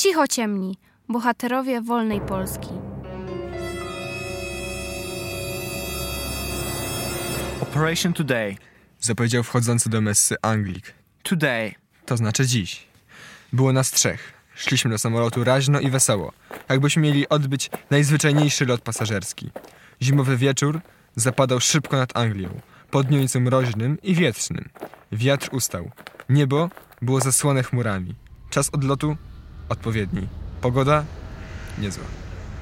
Cicho ciemni, bohaterowie wolnej Polski. Operation Today. Zapowiedział wchodzący do messy Anglik. Today. To znaczy dziś. Było nas trzech. Szliśmy do samolotu raźno i wesoło, jakbyśmy mieli odbyć najzwyczajniejszy lot pasażerski. Zimowy wieczór zapadał szybko nad Anglią, pod dniu nieco mroźnym i wietrznym. Wiatr ustał. Niebo było zasłone chmurami. Czas odlotu odpowiedni. Pogoda niezła.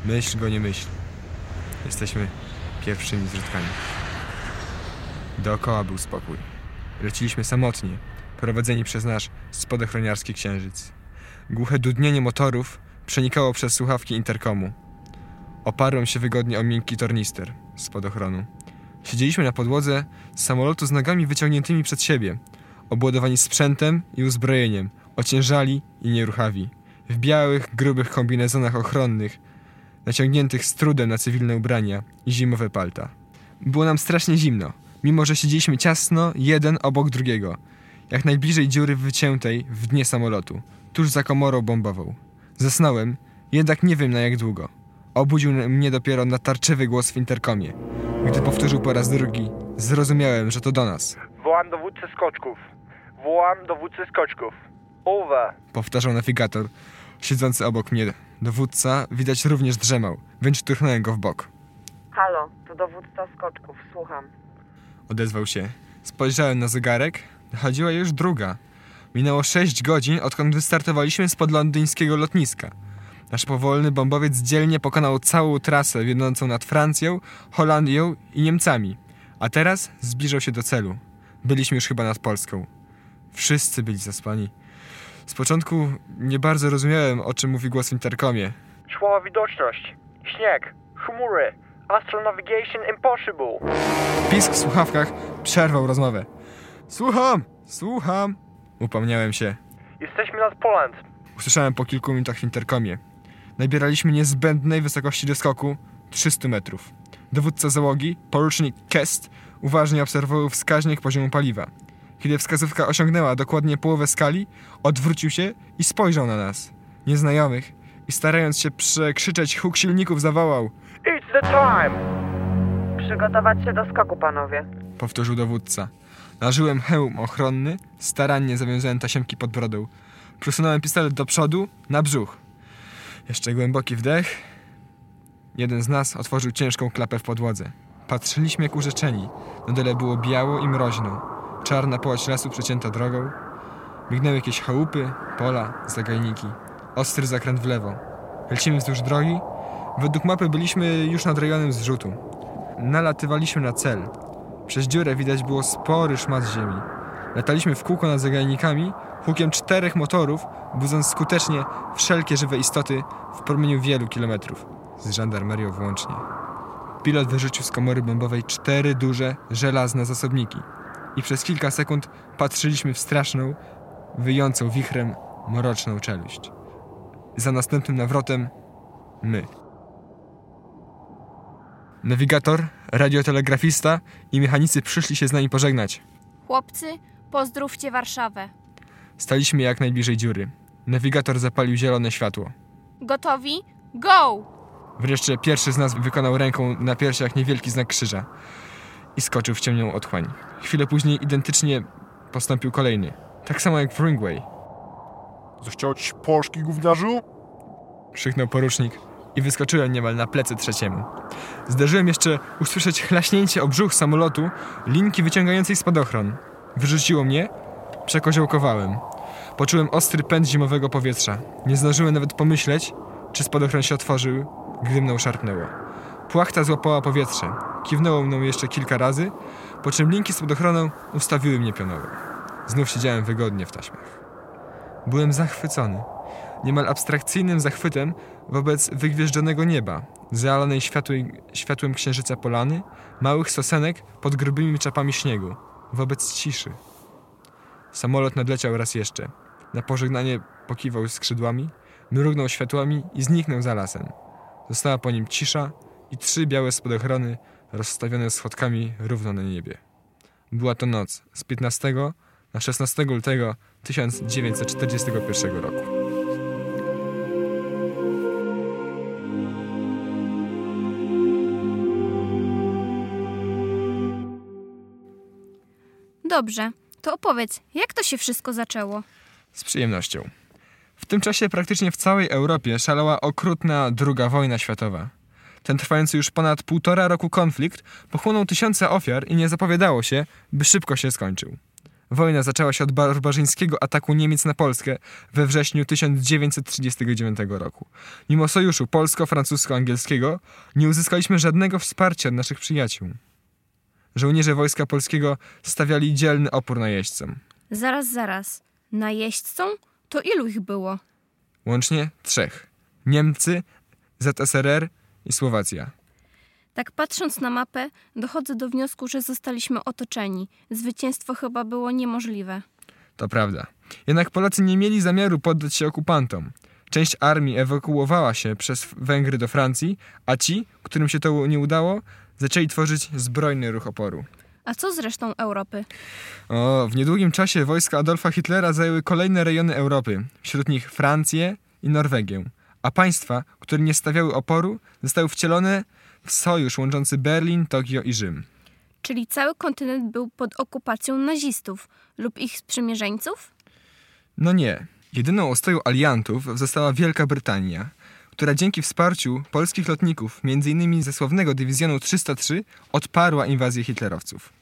Myśl go nie myśl. Jesteśmy pierwszymi zrzutkami. Dookoła był spokój. Leciliśmy samotnie, prowadzeni przez nasz spadochroniarski księżyc. Głuche dudnienie motorów przenikało przez słuchawki interkomu. Oparłem się wygodnie o miękki tornister z spadochronu. Siedzieliśmy na podłodze z samolotu z nogami wyciągniętymi przed siebie, obładowani sprzętem i uzbrojeniem, ociężali i nieruchawi, w białych, grubych kombinezonach ochronnych, naciągniętych z trudem na cywilne ubrania i zimowe palta. Było nam strasznie zimno, mimo że siedzieliśmy ciasno, jeden obok drugiego, jak najbliżej dziury wyciętej w dnie samolotu, tuż za komorą bombową. Zasnąłem, jednak nie wiem na jak długo. Obudził mnie dopiero natarczywy głos w interkomie. Gdy powtórzył po raz drugi, zrozumiałem, że to do nas. Wołam dowódcę skoczków. Wołam dowódcę skoczków. Over. Powtarzał nawigator, siedzący obok mnie. Dowódca widać również drzemał, więc szturchnąłem go w bok. Halo, to dowódca skoczków, słucham. Odezwał się. Spojrzałem na zegarek. Chodziła już druga. Minęło sześć godzin, odkąd wystartowaliśmy spod londyńskiego lotniska. Nasz powolny bombowiec dzielnie pokonał całą trasę wiodącą nad Francją, Holandią i Niemcami. A teraz zbliżał się do celu. Byliśmy już chyba nad Polską. Wszyscy byli zaspani. Z początku nie bardzo rozumiałem, o czym mówi głos w interkomie. Szła widoczność. Śnieg. Chmury. Astronavigation impossible. Pisk w słuchawkach przerwał rozmowę. Słucham, słucham. Upomniałem się. Jesteśmy nad Poland. Usłyszałem po kilku minutach w interkomie. Nabieraliśmy niezbędnej wysokości doskoku 300 metrów. Dowódca załogi, porucznik Kest, uważnie obserwował wskaźnik poziomu paliwa. Kiedy wskazówka osiągnęła dokładnie połowę skali, odwrócił się i spojrzał na nas, nieznajomych, i starając się przekrzyczeć huk silników zawołał It's the time! Przygotować się do skoku, panowie. powtórzył dowódca. Nażyłem hełm ochronny, starannie zawiązałem tasiemki pod brodą. Przesunąłem pistolet do przodu, na brzuch. Jeszcze głęboki wdech. Jeden z nas otworzył ciężką klapę w podłodze. Patrzyliśmy jak urzeczeni. Na dole było biało i mroźno. Czarna połać lasu przecięta drogą. Mignęły jakieś chałupy, pola, zagajniki. Ostry zakręt w lewo. Lecimy wzdłuż drogi. Według mapy byliśmy już nad rejonem zrzutu. Nalatywaliśmy na cel. Przez dziurę widać było spory szmat ziemi. Lataliśmy w kółko nad zagajnikami, hukiem czterech motorów, budząc skutecznie wszelkie żywe istoty w promieniu wielu kilometrów, z żandarmerią włącznie. Pilot wyrzucił z komory bombowej cztery duże, żelazne zasobniki i przez kilka sekund patrzyliśmy w straszną, wyjącą wichrem mroczną czeluść. Za następnym nawrotem my. Nawigator, radiotelegrafista i mechanicy przyszli się z nami pożegnać. Chłopcy, pozdrówcie Warszawę. Staliśmy jak najbliżej dziury. Nawigator zapalił zielone światło. Gotowi? Go! Wreszcie pierwszy z nas wykonał ręką na piersiach niewielki znak krzyża i skoczył w ciemną otchłań. Chwilę później identycznie postąpił kolejny. Tak samo jak w Ringway. Zechciał ci Polski, gówniarzu? Krzyknął porucznik i wyskoczyłem niemal na plecy trzeciemu. Zdarzyłem jeszcze usłyszeć chlaśnięcie o brzuch samolotu linki wyciągającej spadochron. Wyrzuciło mnie, przekoziołkowałem. Poczułem ostry pęd zimowego powietrza. Nie zdążyłem nawet pomyśleć, czy spadochron się otworzył, gdy mną szarpnęło. Płachta złapała powietrze. Kiwnęło mną jeszcze kilka razy, po czym linki spadochroną ustawiły mnie pionowo. Znów siedziałem wygodnie w taśmach. Byłem zachwycony. Niemal abstrakcyjnym zachwytem wobec wygwieżdżonego nieba, zalanej światły, światłem księżyca polany, małych sosenek pod grubymi czapami śniegu, wobec ciszy. Samolot nadleciał raz jeszcze. Na pożegnanie pokiwał skrzydłami, mrugnął światłami i zniknął za lasem. Została po nim cisza i trzy białe spadochrony rozstawione schodkami równo na niebie. Była to noc z 15 na 16 lutego 1941 roku. Dobrze, to opowiedz, jak to się wszystko zaczęło? Z przyjemnością. W tym czasie praktycznie w całej Europie szalała okrutna II wojna światowa. Ten trwający już ponad półtora roku konflikt pochłonął tysiące ofiar i nie zapowiadało się, by szybko się skończył. Wojna zaczęła się od barbarzyńskiego ataku Niemiec na Polskę we wrześniu 1939 roku. Mimo sojuszu polsko-francusko-angielskiego nie uzyskaliśmy żadnego wsparcia od naszych przyjaciół. Żołnierze Wojska Polskiego stawiali dzielny opór najeźdźcom. Zaraz, zaraz. Najeźdźcą? To ilu ich było? Łącznie trzech. Niemcy, ZSRR i Słowacja. Tak patrząc na mapę, dochodzę do wniosku, że zostaliśmy otoczeni. Zwycięstwo chyba było niemożliwe. To prawda. Jednak Polacy nie mieli zamiaru poddać się okupantom. Część armii ewakuowała się przez Węgry do Francji, a ci, którym się to nie udało, zaczęli tworzyć zbrojny ruch oporu. A co z resztą Europy? O, w niedługim czasie wojska Adolfa Hitlera zajęły kolejne rejony Europy, wśród nich Francję i Norwegię, a państwa, które nie stawiały oporu, zostały wcielone w sojusz łączący Berlin, Tokio i Rzym. Czyli cały kontynent był pod okupacją nazistów lub ich sprzymierzeńców? No nie. Jedyną ostoją aliantów została Wielka Brytania, która dzięki wsparciu polskich lotników, m.in. ze sławnego dywizjonu 303, odparła inwazję hitlerowców.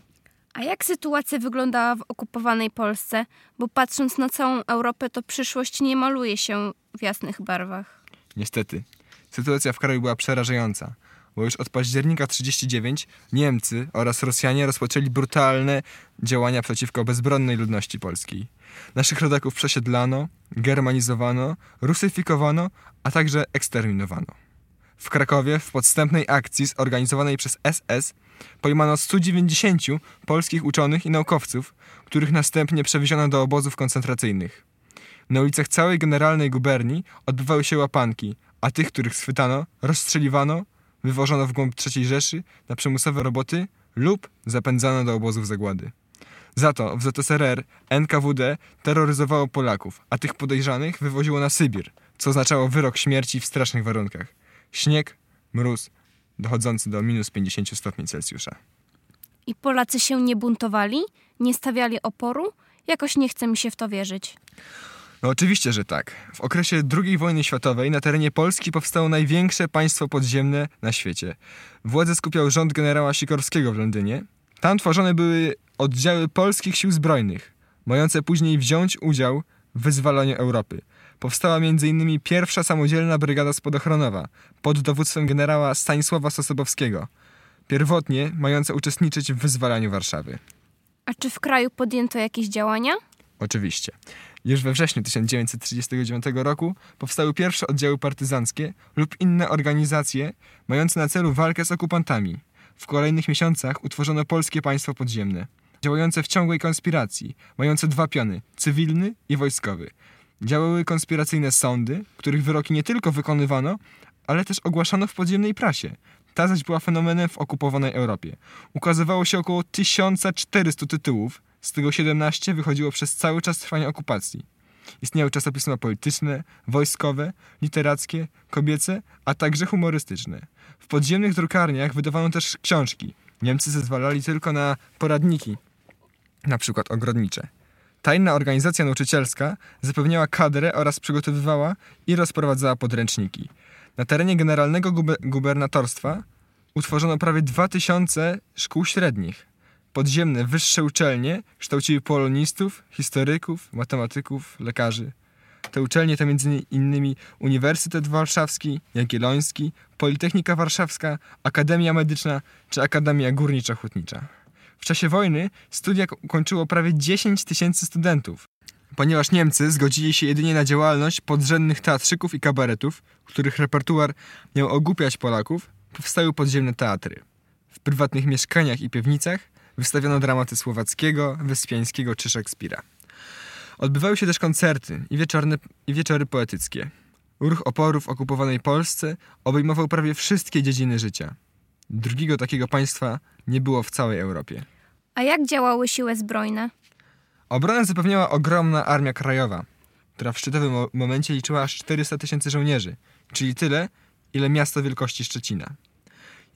A jak sytuacja wyglądała w okupowanej Polsce? Bo patrząc na całą Europę, to przyszłość nie maluje się w jasnych barwach. Niestety, sytuacja w kraju była przerażająca, bo już od października 39 Niemcy oraz Rosjanie rozpoczęli brutalne działania przeciwko bezbronnej ludności polskiej. Naszych rodaków przesiedlano, germanizowano, rusyfikowano, a także eksterminowano. W Krakowie w podstępnej akcji zorganizowanej przez SS pojmano 190 polskich uczonych i naukowców, których następnie przewieziono do obozów koncentracyjnych. Na ulicach całej generalnej guberni odbywały się łapanki, a tych, których schwytano, rozstrzeliwano, wywożono w głąb III Rzeszy na przymusowe roboty lub zapędzano do obozów zagłady. Za to w ZSRR NKWD terroryzowało Polaków, a tych podejrzanych wywoziło na Sybir, co oznaczało wyrok śmierci w strasznych warunkach. Śnieg, mróz, dochodzący do minus 50 stopni Celsjusza. I Polacy się nie buntowali? Nie stawiali oporu? Jakoś nie chce mi się w to wierzyć. No oczywiście, że tak. W okresie II wojny światowej na terenie Polski powstało największe państwo podziemne na świecie. Władzę skupiał rząd generała Sikorskiego w Londynie. Tam tworzone były oddziały polskich sił zbrojnych, mające później wziąć udział w wyzwalaniu Europy. Powstała m.in. pierwsza samodzielna brygada spadochronowa pod dowództwem generała Stanisława Sosobowskiego, pierwotnie mająca uczestniczyć w wyzwalaniu Warszawy. A czy w kraju podjęto jakieś działania? Oczywiście. Już we wrześniu 1939 roku powstały pierwsze oddziały partyzanckie lub inne organizacje mające na celu walkę z okupantami. W kolejnych miesiącach utworzono polskie państwo podziemne, działające w ciągłej konspiracji, mające dwa piony cywilny i wojskowy. Działały konspiracyjne sądy, których wyroki nie tylko wykonywano, ale też ogłaszano w podziemnej prasie. Ta zaś była fenomenem w okupowanej Europie. Ukazywało się około 1400 tytułów, z tego 17 wychodziło przez cały czas trwania okupacji. Istniały czasopisma polityczne, wojskowe, literackie, kobiece, a także humorystyczne. W podziemnych drukarniach wydawano też książki. Niemcy zezwalali tylko na poradniki, na przykład ogrodnicze. Tajna organizacja nauczycielska zapewniała kadrę oraz przygotowywała i rozprowadzała podręczniki. Na terenie generalnego gube gubernatorstwa utworzono prawie 2000 szkół średnich. Podziemne wyższe uczelnie kształciły polonistów, historyków, matematyków, lekarzy. Te uczelnie to m.in. Uniwersytet Warszawski, Jagielloński, Politechnika Warszawska, Akademia Medyczna czy Akademia Górniczo-Hutnicza. W czasie wojny studia ukończyło prawie 10 tysięcy studentów. Ponieważ Niemcy zgodzili się jedynie na działalność podrzędnych teatrzyków i kabaretów, których repertuar miał ogłupiać Polaków, powstały podziemne teatry. W prywatnych mieszkaniach i piwnicach wystawiono dramaty Słowackiego, Wyspiańskiego czy Szekspira. Odbywały się też koncerty i, wieczorne, i wieczory poetyckie. Ruch oporu w okupowanej Polsce obejmował prawie wszystkie dziedziny życia. Drugiego takiego państwa nie było w całej Europie. A jak działały siły zbrojne? Obronę zapewniała ogromna armia krajowa, która w szczytowym mo- momencie liczyła aż 400 tysięcy żołnierzy, czyli tyle, ile miasto wielkości Szczecina.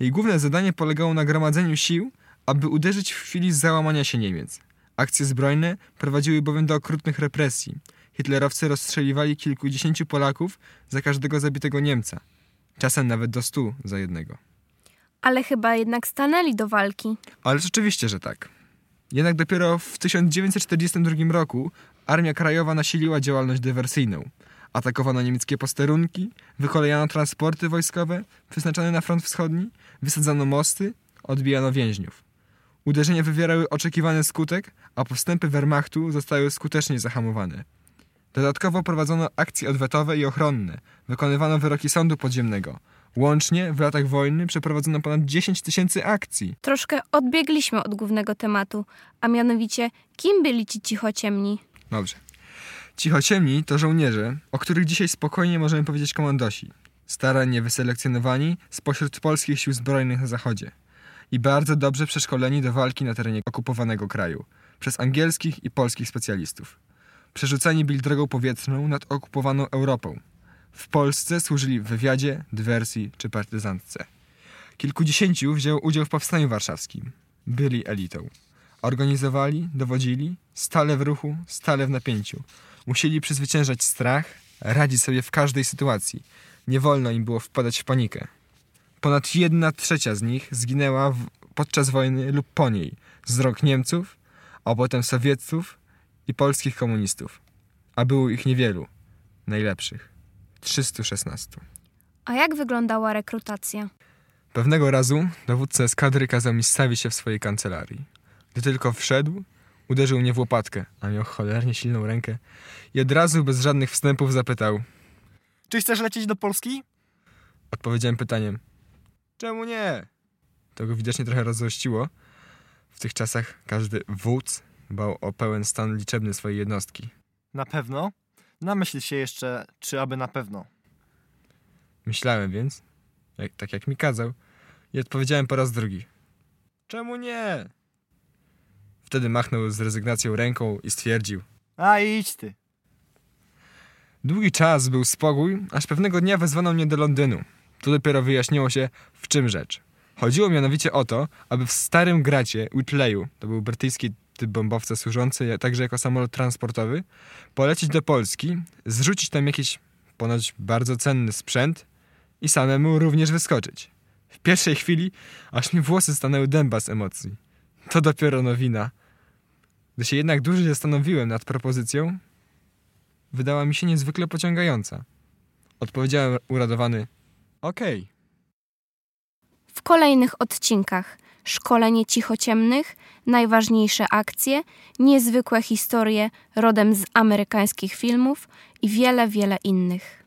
Jej główne zadanie polegało na gromadzeniu sił, aby uderzyć w chwili załamania się Niemiec. Akcje zbrojne prowadziły bowiem do okrutnych represji. Hitlerowcy rozstrzeliwali kilkudziesięciu Polaków za każdego zabitego Niemca. Czasem nawet do stu za jednego. Ale chyba jednak stanęli do walki. Ale rzeczywiście, że tak. Jednak dopiero w 1942 roku Armia Krajowa nasiliła działalność dywersyjną. Atakowano niemieckie posterunki, wykolejano transporty wojskowe przeznaczone na front wschodni, wysadzano mosty, odbijano więźniów. Uderzenia wywierały oczekiwany skutek, a postępy Wehrmachtu zostały skutecznie zahamowane. Dodatkowo prowadzono akcje odwetowe i ochronne, wykonywano wyroki sądu podziemnego. Łącznie w latach wojny przeprowadzono ponad 10 tysięcy akcji. Troszkę odbiegliśmy od głównego tematu, a mianowicie kim byli ci cichociemni? Dobrze. Cichociemni to żołnierze, o których dzisiaj spokojnie możemy powiedzieć komandosi. Starannie wyselekcjonowani spośród polskich sił zbrojnych na zachodzie. I bardzo dobrze przeszkoleni do walki na terenie okupowanego kraju przez angielskich i polskich specjalistów. Przerzucani byli drogą powietrzną nad okupowaną Europą. W Polsce służyli w wywiadzie, dywersji czy partyzantce. Kilkudziesięciu wzięło udział w powstaniu warszawskim. Byli elitą. Organizowali, dowodzili, stale w ruchu, stale w napięciu. Musieli przezwyciężać strach, radzić sobie w każdej sytuacji. Nie wolno im było wpadać w panikę. Ponad jedna trzecia z nich zginęła w, podczas wojny lub po niej z rąk Niemców, a potem Sowietów i polskich komunistów. A było ich niewielu. Najlepszych. 316. A jak wyglądała rekrutacja? Pewnego razu dowódca eskadry kazał mi stawić się w swojej kancelarii. Gdy tylko wszedł, uderzył mnie w łopatkę, a miał cholernie silną rękę i od razu bez żadnych wstępów zapytał. Czy chcesz lecieć do Polski? Odpowiedziałem pytaniem. Czemu nie? To go widocznie trochę rozzłościło. W tych czasach każdy wódz dbał o pełen stan liczebny swojej jednostki. Na pewno. Namyśl się jeszcze, czy aby na pewno. Myślałem więc, jak, tak jak mi kazał, i odpowiedziałem po raz drugi. Czemu nie? Wtedy machnął z rezygnacją ręką i stwierdził. A idź ty. Długi czas był spokój, aż pewnego dnia wezwano mnie do Londynu. Tu dopiero wyjaśniło się, w czym rzecz. Chodziło mianowicie o to, aby w starym gracie Whitleyu, to był brytyjski typ bombowca służący także jako samolot transportowy, polecieć do Polski, zrzucić tam jakiś ponoć bardzo cenny sprzęt i samemu również wyskoczyć. W pierwszej chwili aż mi włosy stanęły dęba z emocji. To dopiero nowina. Gdy się jednak dłużej zastanowiłem nad propozycją, wydała mi się niezwykle pociągająca. Odpowiedziałem uradowany: Okej. W kolejnych odcinkach szkolenie cichociemnych, najważniejsze akcje, niezwykłe historie rodem z amerykańskich filmów i wiele, wiele innych.